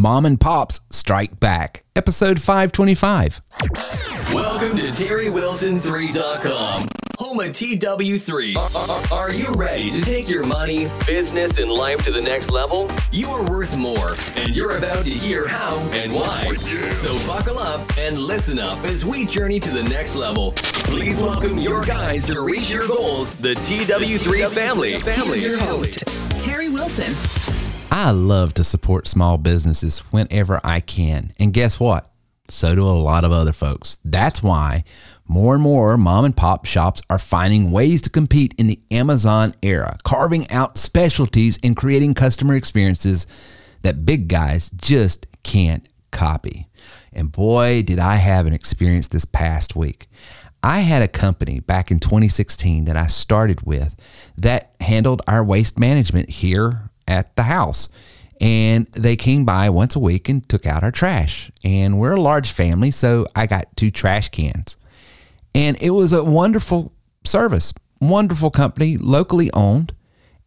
Mom and Pops Strike Back, episode 525. Welcome to TerryWilson3.com, home of TW3. Are, are, are you ready to take your money, business, and life to the next level? You are worth more, and you're about to hear how and why. So buckle up and listen up as we journey to the next level. Please welcome your guys to reach your goals, the TW3 family. Here's your host, Terry Wilson. I love to support small businesses whenever I can. And guess what? So do a lot of other folks. That's why more and more mom and pop shops are finding ways to compete in the Amazon era, carving out specialties and creating customer experiences that big guys just can't copy. And boy, did I have an experience this past week. I had a company back in 2016 that I started with that handled our waste management here at the house. And they came by once a week and took out our trash. And we're a large family, so I got two trash cans. And it was a wonderful service, wonderful company, locally owned.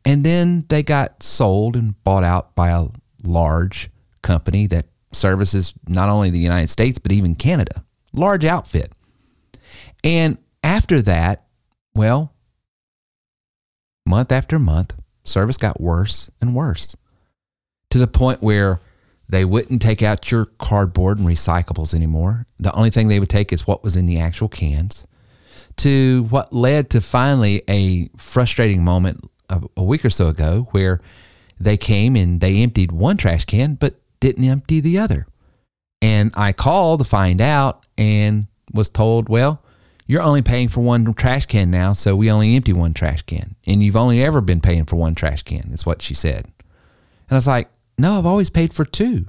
And then they got sold and bought out by a large company that services not only the United States, but even Canada. Large outfit. And after that, well, month after month, service got worse and worse to the point where they wouldn't take out your cardboard and recyclables anymore. The only thing they would take is what was in the actual cans. To what led to finally a frustrating moment a, week or so ago where they came and they emptied one trash can but didn't empty the other. And I called to find out and was told, well, you're only paying for one trash can now, so we only empty one trash can. And you've only ever been paying for one trash can, is what she said. And I was like, no, I've always paid for two.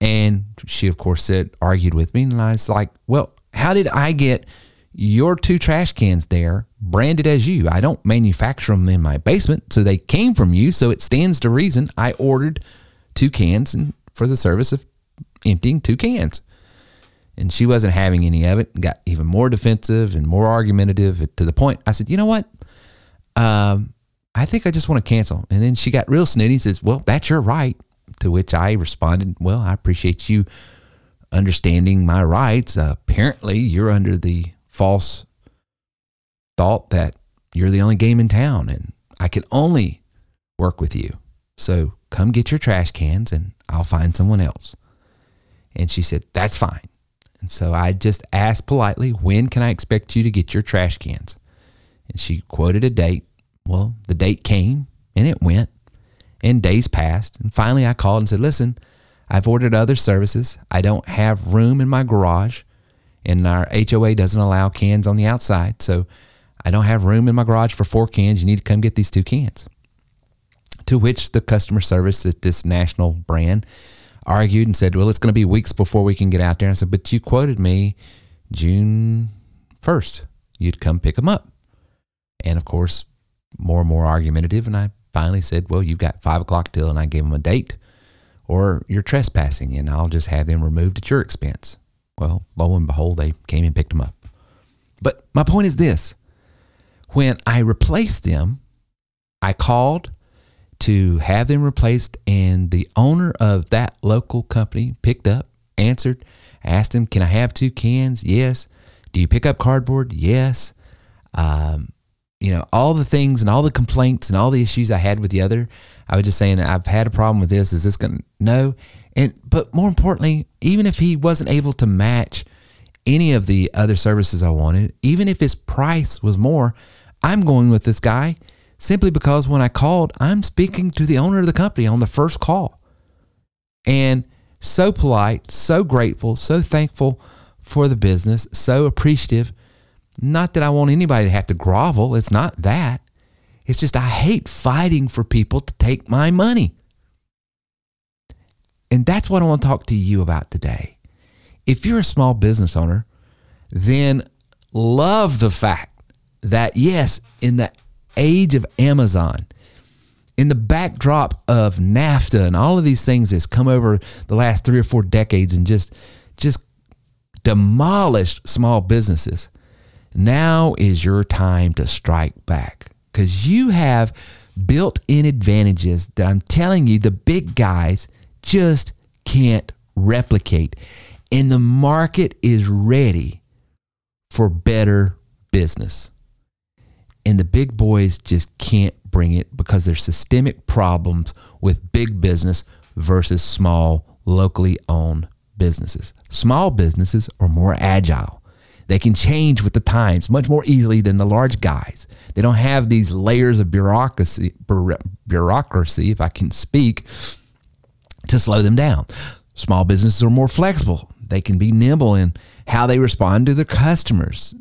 And she, of course, said, argued with me. And I was like, well, how did I get your two trash cans there branded as you? I don't manufacture them in my basement. So they came from you. So it stands to reason I ordered two cans and for the service of emptying two cans and she wasn't having any of it. Got even more defensive and more argumentative to the point. I said, you know what? Um, I think I just want to cancel. And then she got real snooty. Says, well, that's your right. To which I responded, well, I appreciate you understanding my rights. Uh, apparently, you're under the false thought that you're the only game in town, and I can only work with you. So come get your trash cans, and I'll find someone else. And she said, that's fine. And so I just asked politely, when can I expect you to get your trash cans? And she quoted a date. Well, the date came and it went, and days passed. And finally, I called and said, listen, I've ordered other services. I don't have room in my garage, and our HOA doesn't allow cans on the outside. So I don't have room in my garage for four cans. You need to come get these two cans. To which the customer service at this national brand argued and said, well, it's going to be weeks before we can get out there. And I said, but you quoted me June 1st. You'd come pick them up. And of course, more and more argumentative. And I finally said, well, you've got five o'clock till, and I gave them a date, or you're trespassing, and I'll just have them removed at your expense. Well, lo and behold, they came and picked them up. But my point is this when I replaced them, I called to have them replaced. And the owner of that local company picked up, answered, asked him, Can I have two cans? Yes. Do you pick up cardboard? Yes. Um, you know, all the things and all the complaints and all the issues I had with the other, I was just saying, I've had a problem with this. Is this going to, no. And, but more importantly, even if he wasn't able to match any of the other services I wanted, even if his price was more, I'm going with this guy simply because when I called, I'm speaking to the owner of the company on the first call. And so polite, so grateful, so thankful for the business, so appreciative. Not that I want anybody to have to grovel, it's not that. It's just I hate fighting for people to take my money. And that's what I want to talk to you about today. If you're a small business owner, then love the fact that, yes, in the age of Amazon, in the backdrop of NAFTA and all of these things that's come over the last three or four decades and just just demolished small businesses, now is your time to strike back because you have built in advantages that I'm telling you the big guys just can't replicate. And the market is ready for better business. And the big boys just can't bring it because there's systemic problems with big business versus small, locally owned businesses. Small businesses are more agile. They can change with the times much more easily than the large guys. They don't have these layers of bureaucracy, bureaucracy, if I can speak, to slow them down. Small businesses are more flexible. They can be nimble in how they respond to their customers.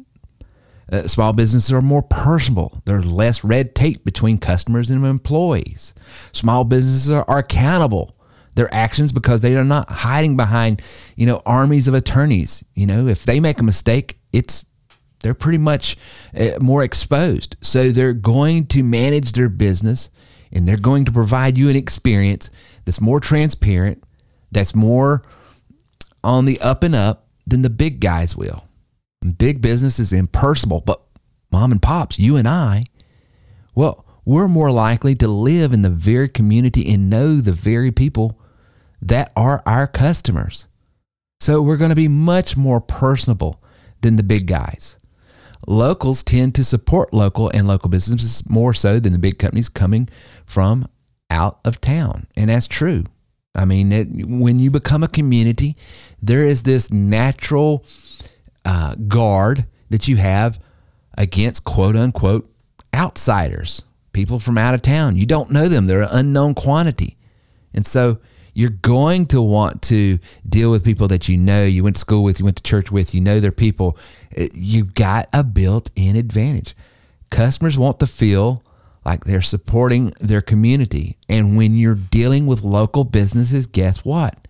Uh, small businesses are more personable. There's less red tape between customers and employees. Small businesses are, are accountable their actions because they are not hiding behind, you know, armies of attorneys. You know, if they make a mistake, it's they're pretty much uh, more exposed. So they're going to manage their business and they're going to provide you an experience that's more transparent, that's more on the up and up than the big guys will. Big business is impersonal, but mom and pops, you and I, well, we're more likely to live in the very community and know the very people that are our customers. So we're going to be much more personable than the big guys. Locals tend to support local and local businesses more so than the big companies coming from out of town. And that's true. I mean, it, when you become a community, there is this natural uh, guard that you have against quote unquote outsiders, people from out of town. You don't know them, they're an unknown quantity. And so you're going to want to deal with people that you know, you went to school with, you went to church with, you know their people. Uh, you've got a built in advantage. Customers want to feel like they're supporting their community. And when you're dealing with local businesses, guess what?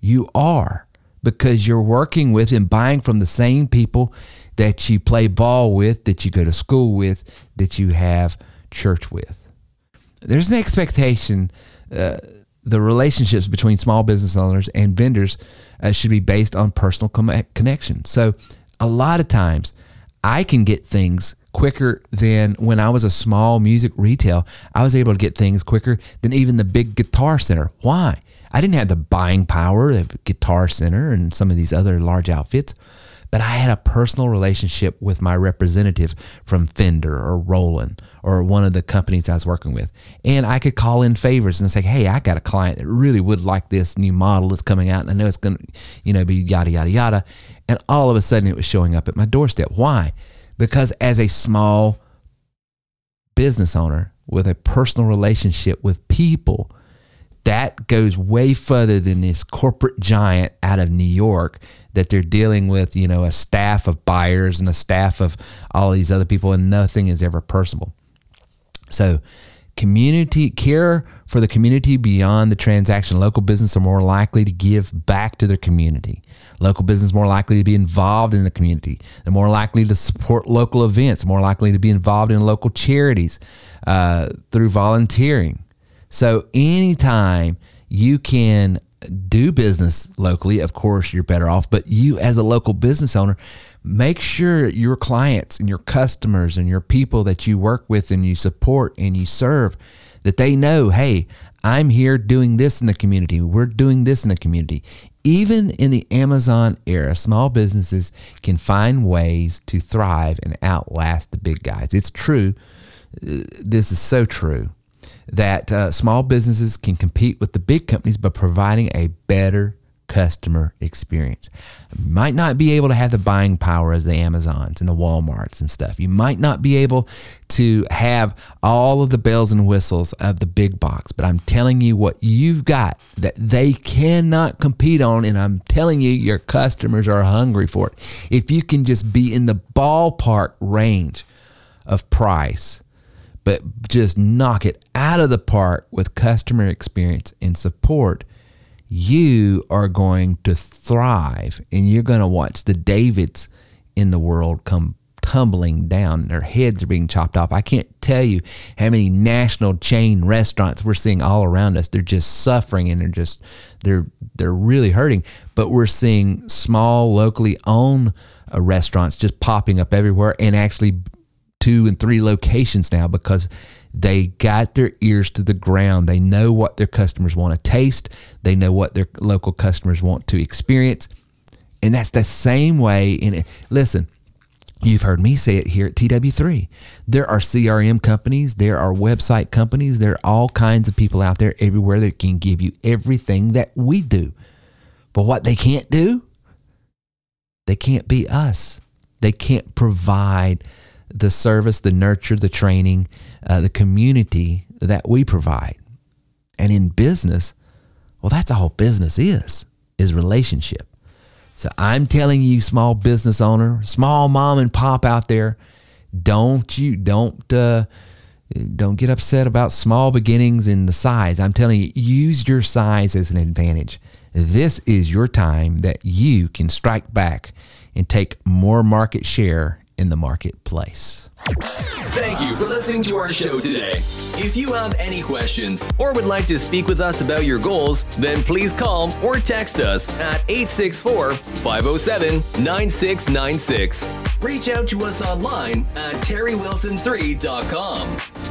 You are because you're working with and buying from the same people that you play ball with, that you go to school with, that you have church with. There's an expectation uh, the relationships between small business owners and vendors uh, should be based on personal com- connection. So, a lot of times, I can get things quicker than when I was a small music retail. I was able to get things quicker than even the big guitar center. Why? I didn't have the buying power of Guitar Center and some of these other large outfits but I had a personal relationship with my representative from Fender or Roland or one of the companies I was working with. And I could call in favors and say, hey, I got a client that really would like this new model that's coming out and I know it's going to, you know, be yada, yada, yada. And all of a sudden it was showing up at my doorstep. Why? Because as a small business owner with a personal relationship with people, that goes way further than this corporate giant out of New York that they're dealing with, you know, a staff of buyers and a staff of all these other people, and nothing is ever personal. So, community care for the community beyond the transaction. Local business are more likely to give back to their community. Local business more likely to be involved in the community. They're more likely to support local events. More likely to be involved in local charities uh, through volunteering. So anytime you can do business locally, of course, you're better off. But you, as a local business owner, make sure your clients and your customers and your people that you work with and you support and you serve that they know, hey, I'm here doing this in the community. We're doing this in the community. Even in the Amazon era, small businesses can find ways to thrive and outlast the big guys. It's true. Uh, this is so true that uh, small businesses can compete with the big companies by providing a better customer experience. You might not be able to have the buying power as the Amazons and the Walmarts and stuff. You might not be able to have all of the bells and whistles of the big box, but I'm telling you what you've got that they cannot compete on. And I'm telling you, your customers are hungry for it. If you can just be in the ballpark range of price but just knock it out of the park with customer experience and support, you are going to thrive and you're going to watch the Davids in the world come tumbling down. Their heads are being chopped off. I can't tell you how many national chain restaurants we're seeing all around us. They're just suffering and they're just they're they're really hurting. But we're seeing small locally owned uh, restaurants just popping up everywhere and actually two and three locations now because They got their ears to the ground. They know what their customers want to taste. They know what their local customers want to experience. And that's the same way in it. Listen, You've heard me say it here at TW3. There are CRM companies, there are website companies, there are all kinds of people out there everywhere that can give you everything that we do. But what they can't do, they can't be us. They can't provide the service, the nurture, the training, uh, the community that we provide. And in business, well, that's all business is, is relationship. So I'm telling you, small business owner, small mom and pop out there, don't you don't uh, don't get upset about small beginnings and the size. I'm telling you, use your size as an advantage. This is your time that you can strike back and take more market share in the marketplace. Thank you for listening to our show today. If you have any questions or would like to speak with us about your goals, then please call or text us at 864 507 9696. Reach out to us online at terrywilson3.com.